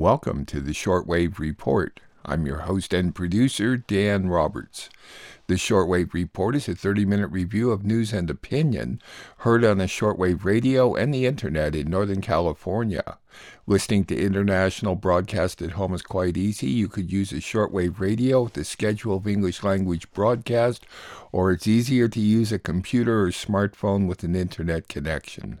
Welcome to the Shortwave Report. I'm your host and producer, Dan Roberts. The Shortwave Report is a 30 minute review of news and opinion heard on the shortwave radio and the internet in Northern California. Listening to international broadcast at home is quite easy. You could use a shortwave radio with a schedule of English language broadcast, or it's easier to use a computer or smartphone with an internet connection.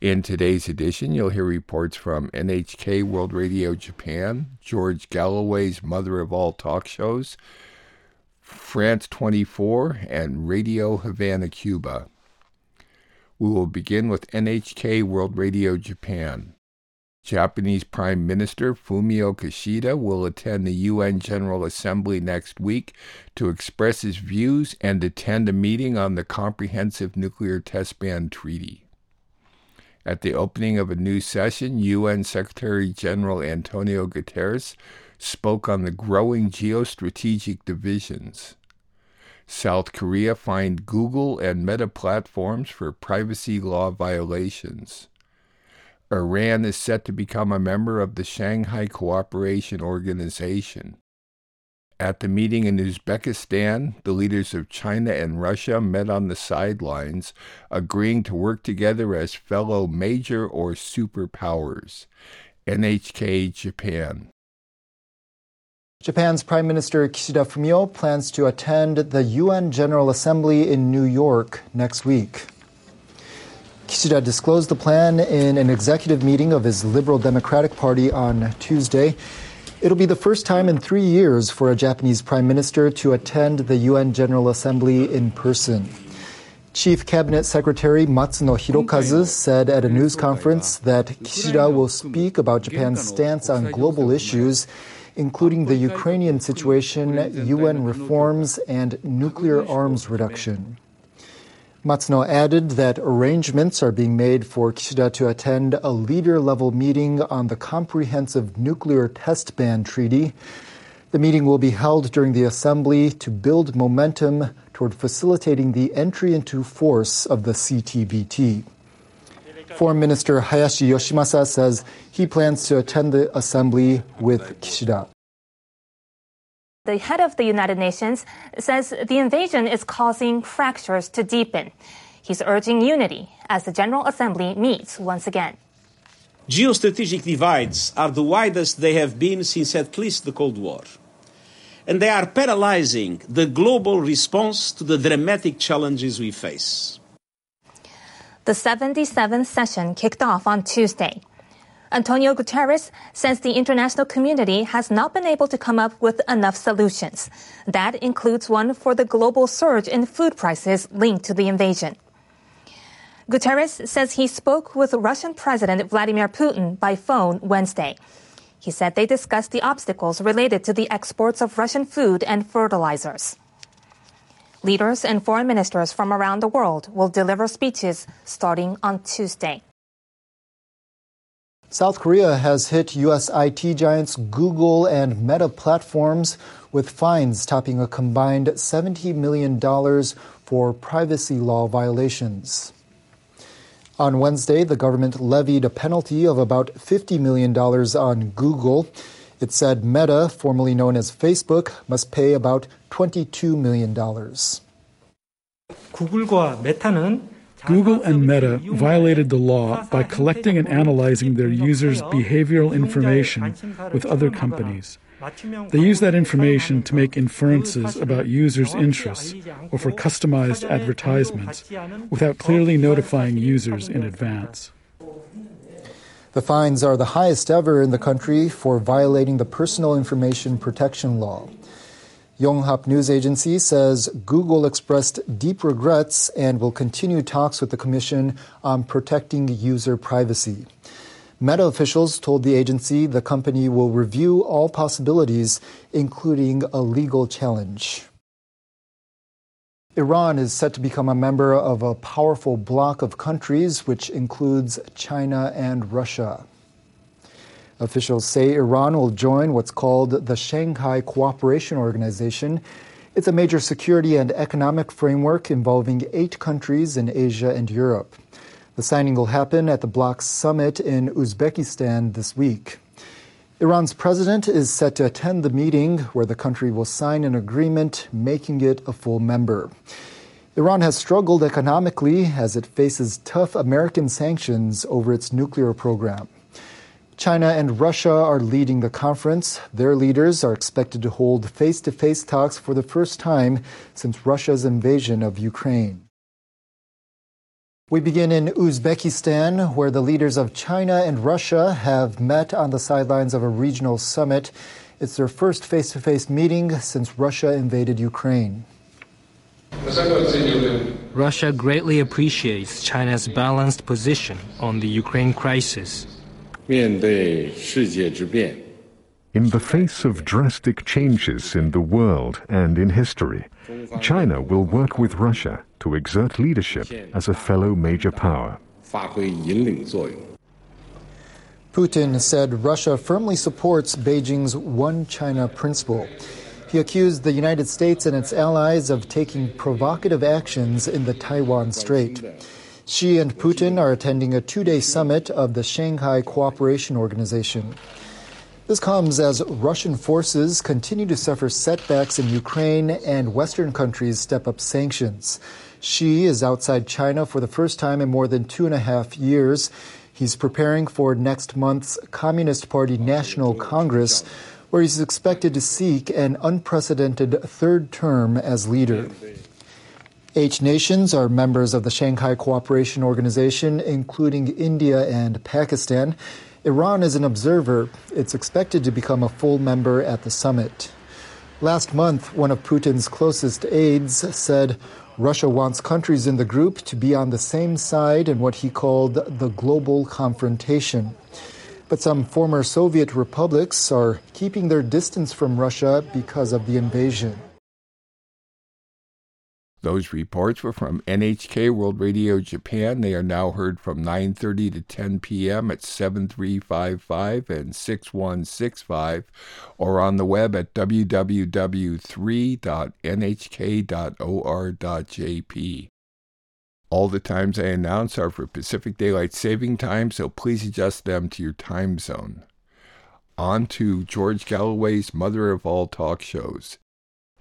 In today's edition, you'll hear reports from NHK World Radio Japan, George Galloway's Mother of All Talk Shows, France 24, and Radio Havana, Cuba. We will begin with NHK World Radio Japan. Japanese Prime Minister Fumio Kishida will attend the UN General Assembly next week to express his views and attend a meeting on the Comprehensive Nuclear Test Ban Treaty. At the opening of a new session, UN Secretary General Antonio Guterres spoke on the growing geostrategic divisions. South Korea fined Google and Meta platforms for privacy law violations. Iran is set to become a member of the Shanghai Cooperation Organization. At the meeting in Uzbekistan, the leaders of China and Russia met on the sidelines, agreeing to work together as fellow major or superpowers. NHK Japan. Japan's Prime Minister Kishida Fumio plans to attend the UN General Assembly in New York next week. Kishida disclosed the plan in an executive meeting of his Liberal Democratic Party on Tuesday. It'll be the first time in three years for a Japanese prime minister to attend the UN General Assembly in person. Chief Cabinet Secretary Matsuno Hirokazu said at a news conference that Kishida will speak about Japan's stance on global issues, including the Ukrainian situation, UN reforms, and nuclear arms reduction. Matsuno added that arrangements are being made for Kishida to attend a leader level meeting on the Comprehensive Nuclear Test Ban Treaty. The meeting will be held during the assembly to build momentum toward facilitating the entry into force of the CTBT. Foreign Minister Hayashi Yoshimasa says he plans to attend the assembly with Kishida the head of the United Nations says the invasion is causing fractures to deepen. He's urging unity as the General Assembly meets once again. Geostrategic divides are the widest they have been since at least the Cold War. And they are paralyzing the global response to the dramatic challenges we face. The 77th session kicked off on Tuesday. Antonio Guterres says the international community has not been able to come up with enough solutions. That includes one for the global surge in food prices linked to the invasion. Guterres says he spoke with Russian President Vladimir Putin by phone Wednesday. He said they discussed the obstacles related to the exports of Russian food and fertilizers. Leaders and foreign ministers from around the world will deliver speeches starting on Tuesday. South Korea has hit U.S. IT giants Google and Meta platforms with fines topping a combined $70 million for privacy law violations. On Wednesday, the government levied a penalty of about $50 million on Google. It said Meta, formerly known as Facebook, must pay about $22 million. 구글과 메타는 Google and Meta violated the law by collecting and analyzing their users' behavioral information with other companies. They use that information to make inferences about users' interests or for customized advertisements without clearly notifying users in advance. The fines are the highest ever in the country for violating the personal information protection law. Yonhap News Agency says Google expressed deep regrets and will continue talks with the Commission on protecting user privacy. Meta officials told the agency the company will review all possibilities, including a legal challenge. Iran is set to become a member of a powerful bloc of countries, which includes China and Russia. Officials say Iran will join what's called the Shanghai Cooperation Organization. It's a major security and economic framework involving eight countries in Asia and Europe. The signing will happen at the bloc's summit in Uzbekistan this week. Iran's president is set to attend the meeting where the country will sign an agreement making it a full member. Iran has struggled economically as it faces tough American sanctions over its nuclear program. China and Russia are leading the conference. Their leaders are expected to hold face to face talks for the first time since Russia's invasion of Ukraine. We begin in Uzbekistan, where the leaders of China and Russia have met on the sidelines of a regional summit. It's their first face to face meeting since Russia invaded Ukraine. Russia greatly appreciates China's balanced position on the Ukraine crisis. In the face of drastic changes in the world and in history, China will work with Russia to exert leadership as a fellow major power. Putin said Russia firmly supports Beijing's One China principle. He accused the United States and its allies of taking provocative actions in the Taiwan Strait. Xi and Putin are attending a two day summit of the Shanghai Cooperation Organization. This comes as Russian forces continue to suffer setbacks in Ukraine and Western countries step up sanctions. Xi is outside China for the first time in more than two and a half years. He's preparing for next month's Communist Party National Congress, where he's expected to seek an unprecedented third term as leader. Eight nations are members of the Shanghai Cooperation Organization, including India and Pakistan. Iran is an observer. It's expected to become a full member at the summit. Last month, one of Putin's closest aides said Russia wants countries in the group to be on the same side in what he called the global confrontation. But some former Soviet republics are keeping their distance from Russia because of the invasion. Those reports were from NHK World Radio Japan. They are now heard from 9:30 to 10 p.m. at 7355 and 6165 or on the web at www.3.nhk.or.jp. All the times I announce are for Pacific Daylight Saving Time, so please adjust them to your time zone. On to George Galloway's Mother of All Talk Shows.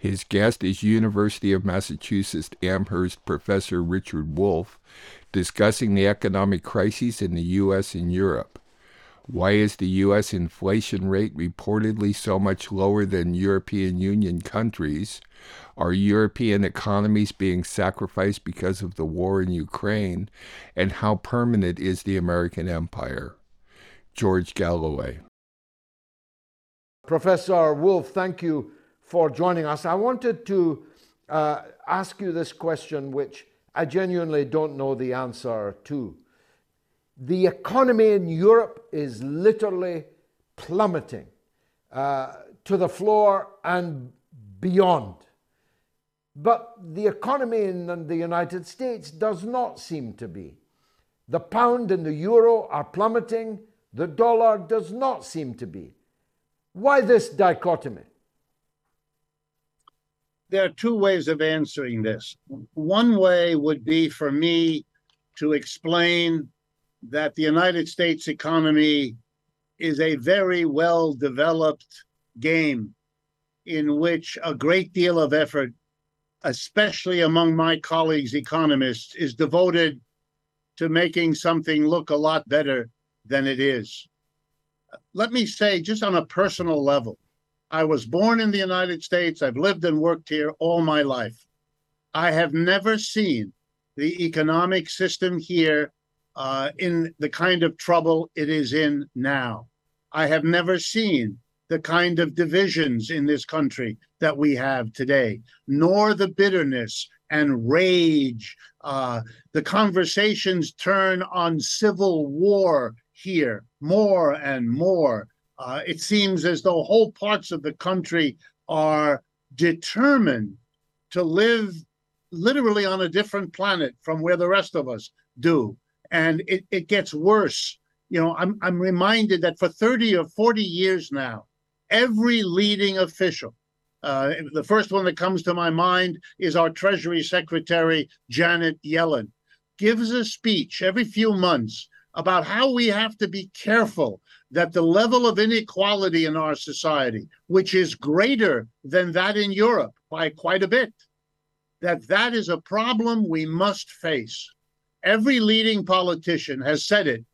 His guest is University of Massachusetts Amherst professor Richard Wolff, discussing the economic crises in the U.S. and Europe. Why is the U.S. inflation rate reportedly so much lower than European Union countries? Are European economies being sacrificed because of the war in Ukraine? And how permanent is the American empire? George Galloway. Professor Wolff, thank you for joining us. I wanted to uh, ask you this question, which I genuinely don't know the answer to. The economy in Europe is literally plummeting uh, to the floor and beyond. But the economy in the United States does not seem to be. The pound and the euro are plummeting, the dollar does not seem to be. Why this dichotomy? There are two ways of answering this. One way would be for me to explain that the United States economy is a very well developed game in which a great deal of effort, especially among my colleagues economists, is devoted to making something look a lot better than it is. Let me say, just on a personal level, I was born in the United States. I've lived and worked here all my life. I have never seen the economic system here uh, in the kind of trouble it is in now. I have never seen the kind of divisions in this country that we have today, nor the bitterness and rage. Uh, the conversations turn on civil war here more and more. Uh, it seems as though whole parts of the country are determined to live literally on a different planet from where the rest of us do. And it, it gets worse. You know, I'm, I'm reminded that for 30 or 40 years now, every leading official, uh, the first one that comes to my mind is our Treasury Secretary, Janet Yellen, gives a speech every few months about how we have to be careful that the level of inequality in our society, which is greater than that in Europe by quite a bit, that that is a problem we must face. Every leading politician has said it,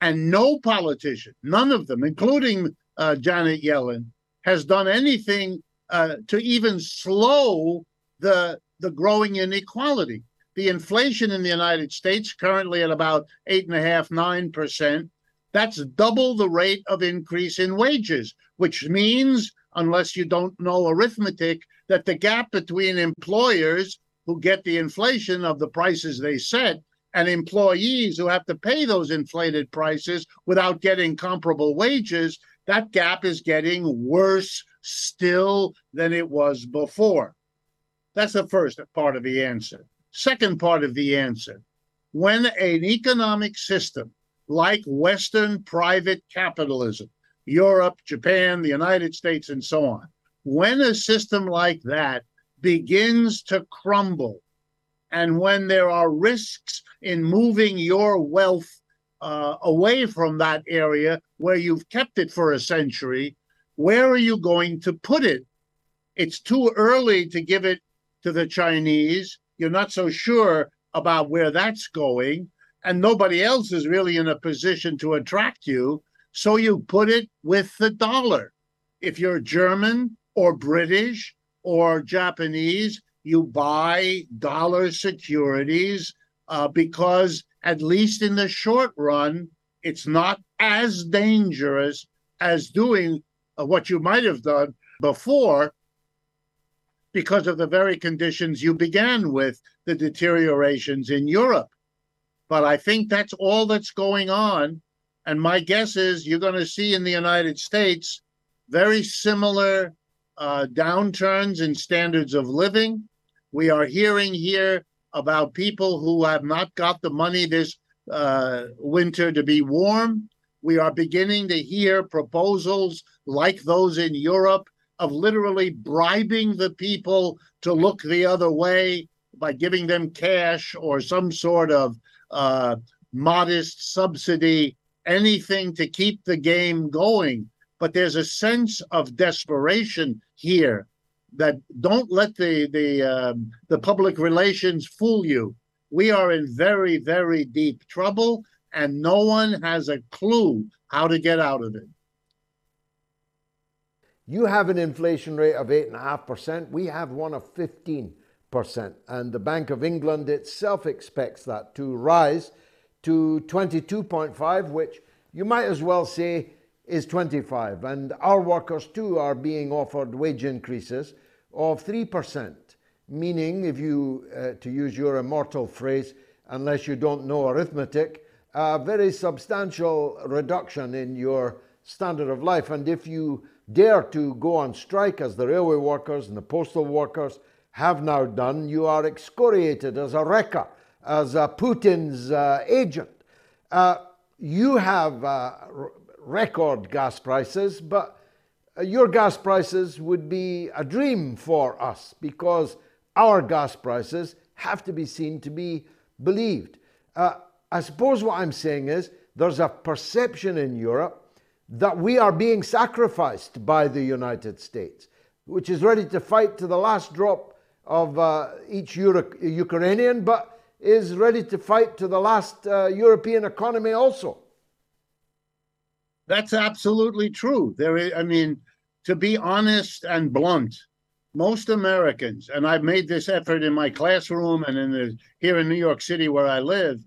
and no politician, none of them, including uh, Janet Yellen, has done anything uh, to even slow the the growing inequality. The inflation in the United States currently at about eight and a half, nine percent. That's double the rate of increase in wages, which means, unless you don't know arithmetic, that the gap between employers who get the inflation of the prices they set and employees who have to pay those inflated prices without getting comparable wages, that gap is getting worse still than it was before. That's the first part of the answer. Second part of the answer when an economic system like Western private capitalism, Europe, Japan, the United States, and so on, when a system like that begins to crumble, and when there are risks in moving your wealth uh, away from that area where you've kept it for a century, where are you going to put it? It's too early to give it to the Chinese. You're not so sure about where that's going and nobody else is really in a position to attract you. So you put it with the dollar. If you're German or British or Japanese, you buy dollar securities uh, because, at least in the short run, it's not as dangerous as doing uh, what you might have done before because of the very conditions you began with the deteriorations in Europe. But I think that's all that's going on. And my guess is you're going to see in the United States very similar uh, downturns in standards of living. We are hearing here about people who have not got the money this uh, winter to be warm. We are beginning to hear proposals like those in Europe of literally bribing the people to look the other way by giving them cash or some sort of uh, modest subsidy, anything to keep the game going. But there's a sense of desperation here that don't let the the um, the public relations fool you. We are in very very deep trouble, and no one has a clue how to get out of it. You have an inflation rate of eight and a half percent. We have one of fifteen percent. And the Bank of England itself expects that to rise to 22.5, which you might as well say is 25. And our workers too are being offered wage increases of 3%, meaning, if you, uh, to use your immortal phrase, unless you don't know arithmetic, a very substantial reduction in your standard of life. And if you dare to go on strike as the railway workers and the postal workers have now done, you are excoriated as a wrecker, as a Putin's uh, agent. Uh, you have uh, record gas prices, but uh, your gas prices would be a dream for us because our gas prices have to be seen to be believed. Uh, I suppose what I'm saying is there's a perception in Europe that we are being sacrificed by the United States, which is ready to fight to the last drop of uh, each Euro- Ukrainian, but is ready to fight to the last uh, European economy also. That's absolutely true. There is, I mean, to be honest and blunt, most Americans, and I've made this effort in my classroom and in the, here in New York City where I live,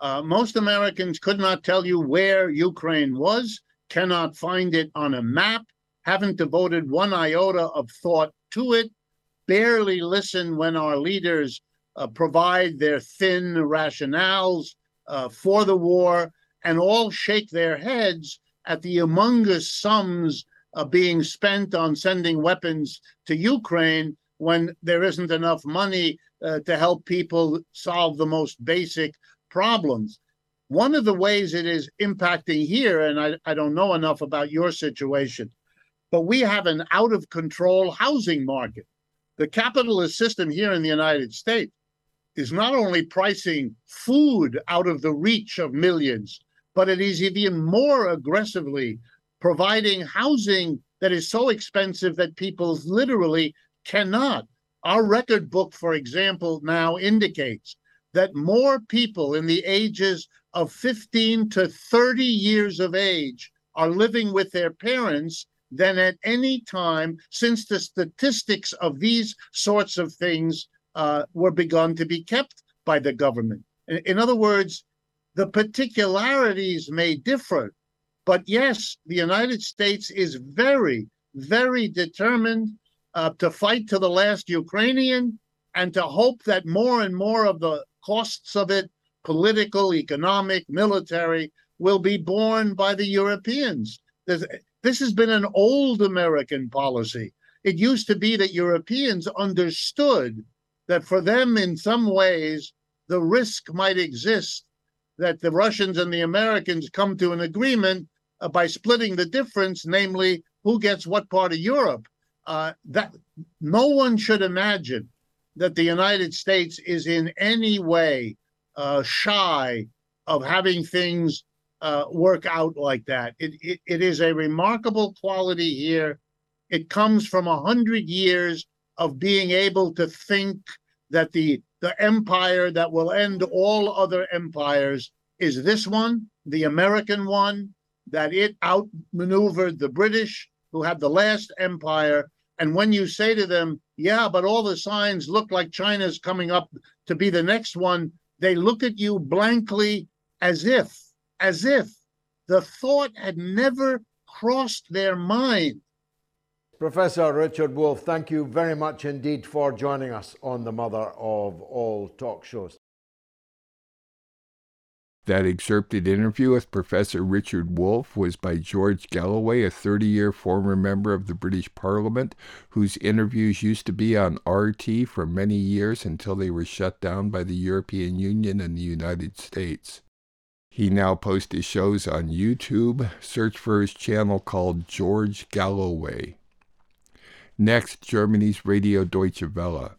uh, most Americans could not tell you where Ukraine was, cannot find it on a map, haven't devoted one iota of thought to it, barely listen when our leaders uh, provide their thin rationales uh, for the war and all shake their heads at the humongous sums uh, being spent on sending weapons to Ukraine when there isn't enough money uh, to help people solve the most basic problems. One of the ways it is impacting here, and I, I don't know enough about your situation, but we have an out of control housing market. The capitalist system here in the United States is not only pricing food out of the reach of millions, but it is even more aggressively providing housing that is so expensive that people literally cannot. Our record book, for example, now indicates that more people in the ages of 15 to 30 years of age are living with their parents than at any time since the statistics of these sorts of things uh, were begun to be kept by the government. In, in other words, the particularities may differ, but yes, the United States is very, very determined uh, to fight to the last Ukrainian and to hope that more and more of the costs of it, political, economic, military, will be borne by the Europeans. This has been an old American policy. It used to be that Europeans understood that for them, in some ways, the risk might exist that the Russians and the Americans come to an agreement uh, by splitting the difference, namely who gets what part of Europe. Uh, that no one should imagine that the United States is in any way uh, shy of having things uh, work out like that. It, it, it is a remarkable quality here. It comes from a hundred years of being able to think that the the empire that will end all other empires is this one, the American one, that it outmaneuvered the British, who had the last empire. And when you say to them, yeah, but all the signs look like China's coming up to be the next one, they look at you blankly as if, as if the thought had never crossed their mind Professor Richard Wolff, thank you very much indeed for joining us on the Mother of All talk shows. That excerpted interview with Professor Richard Wolff was by George Galloway, a 30 year former member of the British Parliament, whose interviews used to be on RT for many years until they were shut down by the European Union and the United States. He now posts his shows on YouTube. Search for his channel called George Galloway. Next, Germany's Radio Deutsche Welle.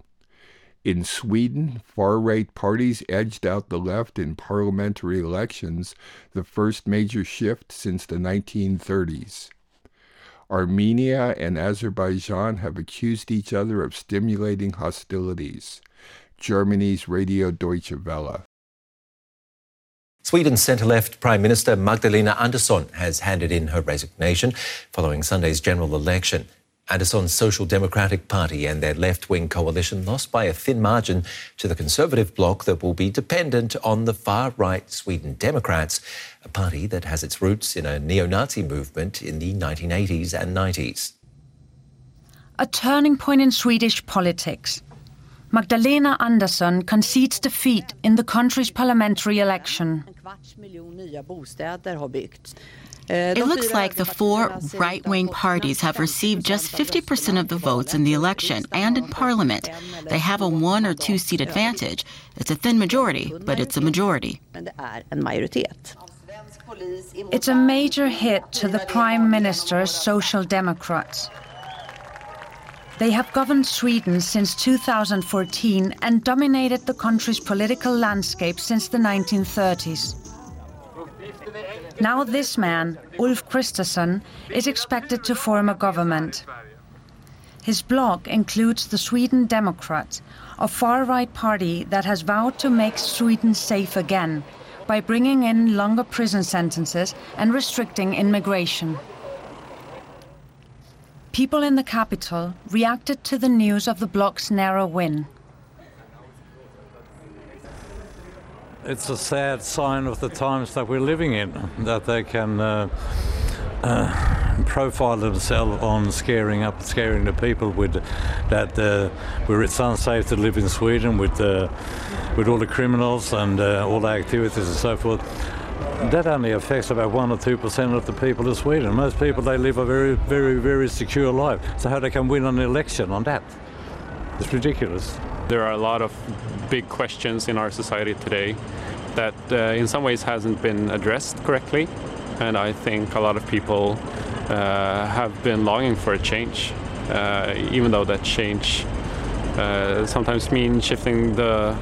In Sweden, far right parties edged out the left in parliamentary elections, the first major shift since the 1930s. Armenia and Azerbaijan have accused each other of stimulating hostilities. Germany's Radio Deutsche Welle. Sweden's centre left Prime Minister Magdalena Andersson has handed in her resignation following Sunday's general election. Andersson's Social Democratic Party and their left wing coalition lost by a thin margin to the Conservative bloc that will be dependent on the far right Sweden Democrats, a party that has its roots in a neo Nazi movement in the 1980s and 90s. A turning point in Swedish politics. Magdalena Andersson concedes defeat in the country's parliamentary election. It looks like the four right wing parties have received just 50% of the votes in the election and in parliament. They have a one or two seat advantage. It's a thin majority, but it's a majority. It's a major hit to the Prime Minister's Social Democrats. They have governed Sweden since 2014 and dominated the country's political landscape since the 1930s. Now this man, Ulf Kristersson, is expected to form a government. His bloc includes the Sweden Democrats, a far-right party that has vowed to make Sweden safe again by bringing in longer prison sentences and restricting immigration. People in the capital reacted to the news of the bloc's narrow win. It's a sad sign of the times that we're living in that they can uh, uh, profile themselves on scaring up, scaring the people with that uh, where it's unsafe to live in Sweden with uh, with all the criminals and uh, all the activities and so forth. That only affects about one or two percent of the people of Sweden. Most people they live a very, very, very secure life. So how they can win an election on that? It's ridiculous. There are a lot of big questions in our society today that uh, in some ways hasn't been addressed correctly. And I think a lot of people uh, have been longing for a change, uh, even though that change uh, sometimes means shifting the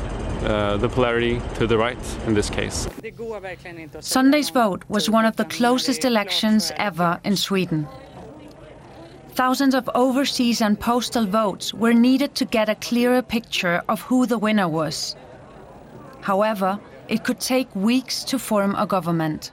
uh, the polarity to the right in this case. Sunday's vote was one of the closest elections ever in Sweden. Thousands of overseas and postal votes were needed to get a clearer picture of who the winner was. However, it could take weeks to form a government.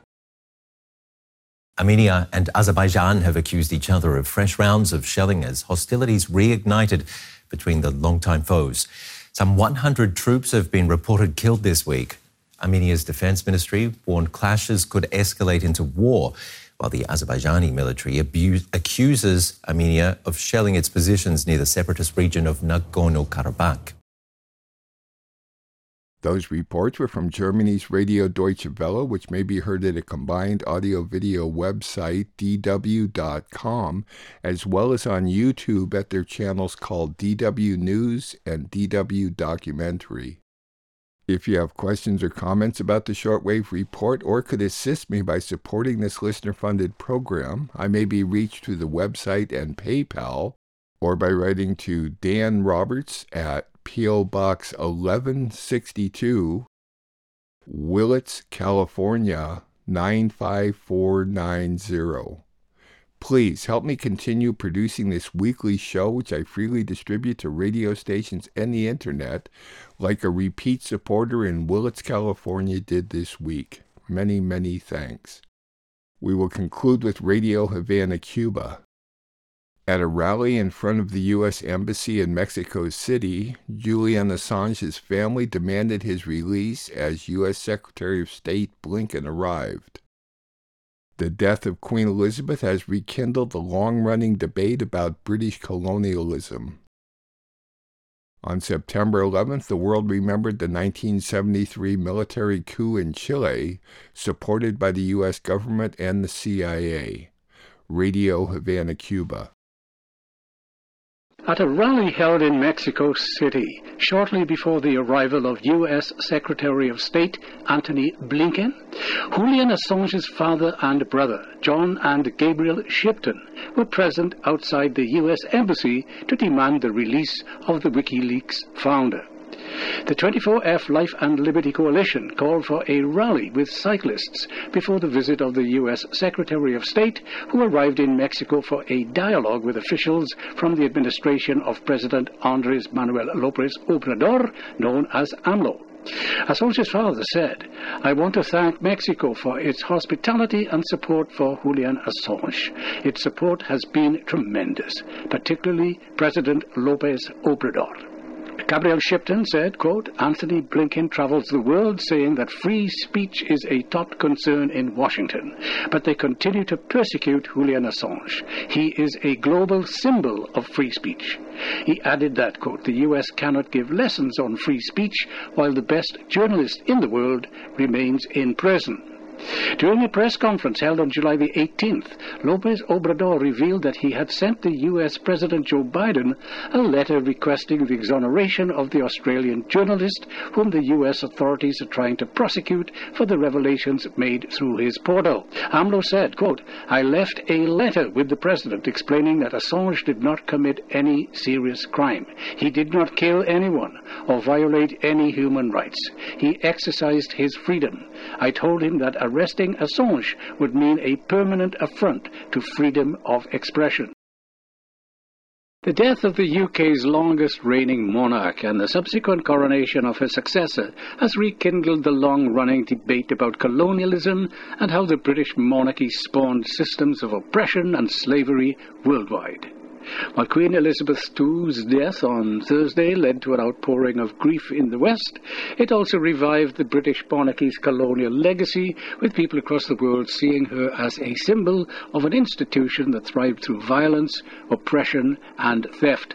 Armenia and Azerbaijan have accused each other of fresh rounds of shelling as hostilities reignited between the longtime foes. Some 100 troops have been reported killed this week. Armenia's defense ministry warned clashes could escalate into war, while the Azerbaijani military abuse, accuses Armenia of shelling its positions near the separatist region of Nagorno Karabakh. Those reports were from Germany's Radio Deutsche Welle, which may be heard at a combined audio video website, dw.com, as well as on YouTube at their channels called DW News and DW Documentary. If you have questions or comments about the Shortwave Report or could assist me by supporting this listener funded program, I may be reached through the website and PayPal or by writing to Dan Roberts at P.O. Box 1162, Willits, California 95490. Please help me continue producing this weekly show, which I freely distribute to radio stations and the internet, like a repeat supporter in Willits, California did this week. Many, many thanks. We will conclude with Radio Havana, Cuba. At a rally in front of the U.S. Embassy in Mexico City, Julian Assange's family demanded his release as U.S. Secretary of State Blinken arrived. The death of Queen Elizabeth has rekindled the long running debate about British colonialism. On September 11th, the world remembered the 1973 military coup in Chile, supported by the U.S. government and the CIA. Radio Havana, Cuba. At a rally held in Mexico City shortly before the arrival of U.S. Secretary of State Antony Blinken, Julian Assange's father and brother, John and Gabriel Shipton, were present outside the U.S. Embassy to demand the release of the WikiLeaks founder. The 24F Life and Liberty Coalition called for a rally with cyclists before the visit of the U.S. Secretary of State, who arrived in Mexico for a dialogue with officials from the administration of President Andres Manuel Lopez Obrador, known as AMLO. Assange's father said, I want to thank Mexico for its hospitality and support for Julian Assange. Its support has been tremendous, particularly President Lopez Obrador. Gabriel Shipton said, quote, Antony Blinken travels the world saying that free speech is a top concern in Washington, but they continue to persecute Julian Assange. He is a global symbol of free speech. He added that, quote, the U.S. cannot give lessons on free speech while the best journalist in the world remains in prison. During a press conference held on July the 18th, Lopez Obrador revealed that he had sent the U.S. President Joe Biden a letter requesting the exoneration of the Australian journalist whom the U.S. authorities are trying to prosecute for the revelations made through his portal. AMLO said, quote, I left a letter with the President explaining that Assange did not commit any serious crime. He did not kill anyone or violate any human rights. He exercised his freedom. I told him that arresting Assange would mean a permanent affront to freedom of expression. The death of the UK's longest reigning monarch and the subsequent coronation of his successor has rekindled the long running debate about colonialism and how the British monarchy spawned systems of oppression and slavery worldwide. While Queen Elizabeth II's death on Thursday led to an outpouring of grief in the West, it also revived the British monarchy's colonial legacy, with people across the world seeing her as a symbol of an institution that thrived through violence, oppression, and theft.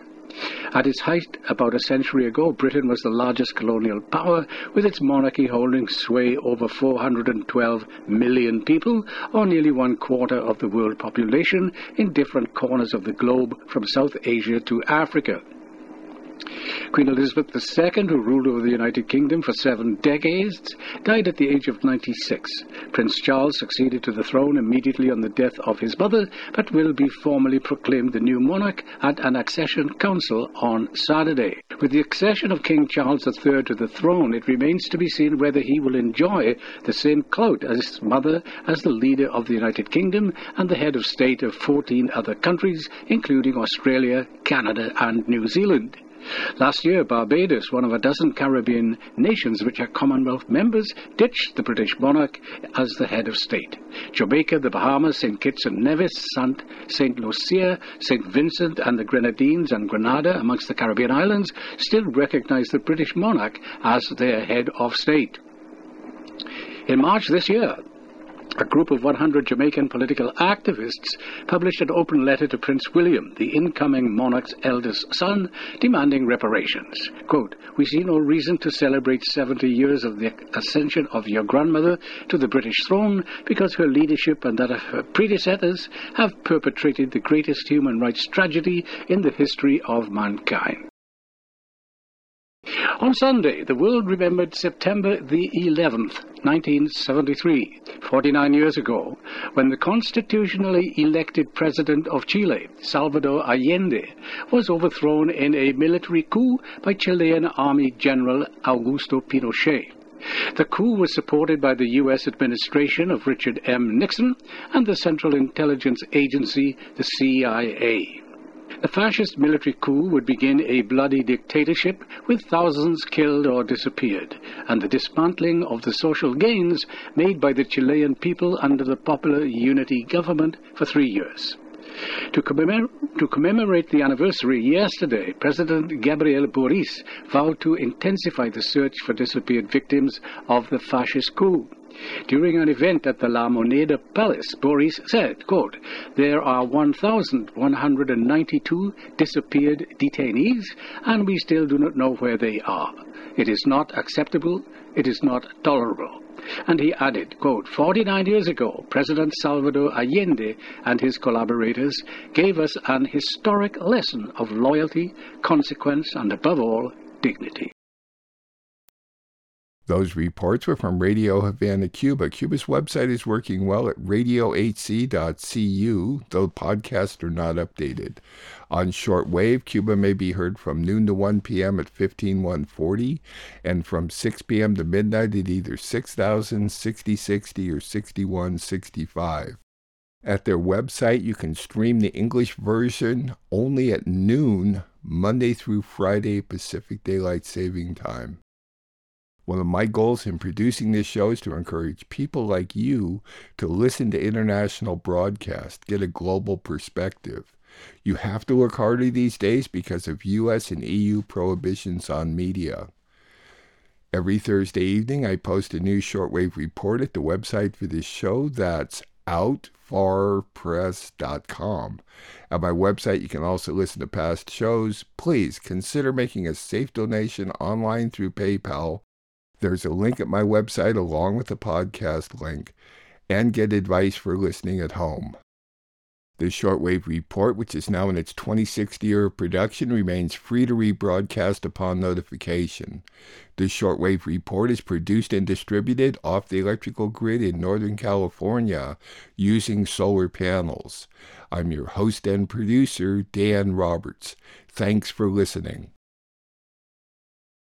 At its height, about a century ago, Britain was the largest colonial power, with its monarchy holding sway over 412 million people, or nearly one quarter of the world population, in different corners of the globe, from South Asia to Africa. Queen Elizabeth II, who ruled over the United Kingdom for seven decades, died at the age of 96. Prince Charles succeeded to the throne immediately on the death of his mother, but will be formally proclaimed the new monarch at an accession council on Saturday. With the accession of King Charles III to the throne, it remains to be seen whether he will enjoy the same clout as his mother as the leader of the United Kingdom and the head of state of 14 other countries, including Australia, Canada, and New Zealand. Last year, Barbados, one of a dozen Caribbean nations which are Commonwealth members, ditched the British monarch as the head of state. Jamaica, the Bahamas, St. Kitts and Nevis, St. Lucia, St. Vincent, and the Grenadines and Grenada, amongst the Caribbean islands, still recognize the British monarch as their head of state. In March this year, a group of 100 Jamaican political activists published an open letter to Prince William, the incoming monarch's eldest son, demanding reparations. Quote, We see no reason to celebrate 70 years of the ascension of your grandmother to the British throne because her leadership and that of her predecessors have perpetrated the greatest human rights tragedy in the history of mankind. On Sunday, the world remembered September the 11th, 1973, 49 years ago, when the constitutionally elected president of Chile, Salvador Allende, was overthrown in a military coup by Chilean Army General Augusto Pinochet. The coup was supported by the U.S. administration of Richard M. Nixon and the Central Intelligence Agency, the CIA. The fascist military coup would begin a bloody dictatorship with thousands killed or disappeared, and the dismantling of the social gains made by the Chilean people under the Popular Unity government for three years. To, commemor- to, commemorate the anniversary yesterday, President Gabriel Boric vowed to intensify the search for disappeared victims of the fascist coup. During an event at the La Moneda Palace, Boric said, quote, There are 1,192 disappeared detainees, and we still do not know where they are. It is not acceptable. It is not tolerable. And he added, quote, 49 years ago, President Salvador Allende and his collaborators gave us an historic lesson of loyalty, consequence, and above all, dignity. Those reports were from Radio Havana, Cuba. Cuba's website is working well at radiohc.cu, though podcasts are not updated. On shortwave, Cuba may be heard from noon to 1 p.m. at 15140 and from 6 p.m. to midnight at either 6000, 6060, or 6165. At their website, you can stream the English version only at noon, Monday through Friday, Pacific Daylight Saving Time. One of my goals in producing this show is to encourage people like you to listen to international broadcast, get a global perspective. You have to look harder these days because of US and EU prohibitions on media. Every Thursday evening, I post a new shortwave report at the website for this show. That's outfarpress.com. At my website, you can also listen to past shows. Please consider making a safe donation online through PayPal there's a link at my website along with the podcast link, and get advice for listening at home. The shortwave report, which is now in its 26th year of production, remains free to rebroadcast upon notification. The shortwave report is produced and distributed off the electrical grid in Northern California using solar panels. I'm your host and producer, Dan Roberts. Thanks for listening.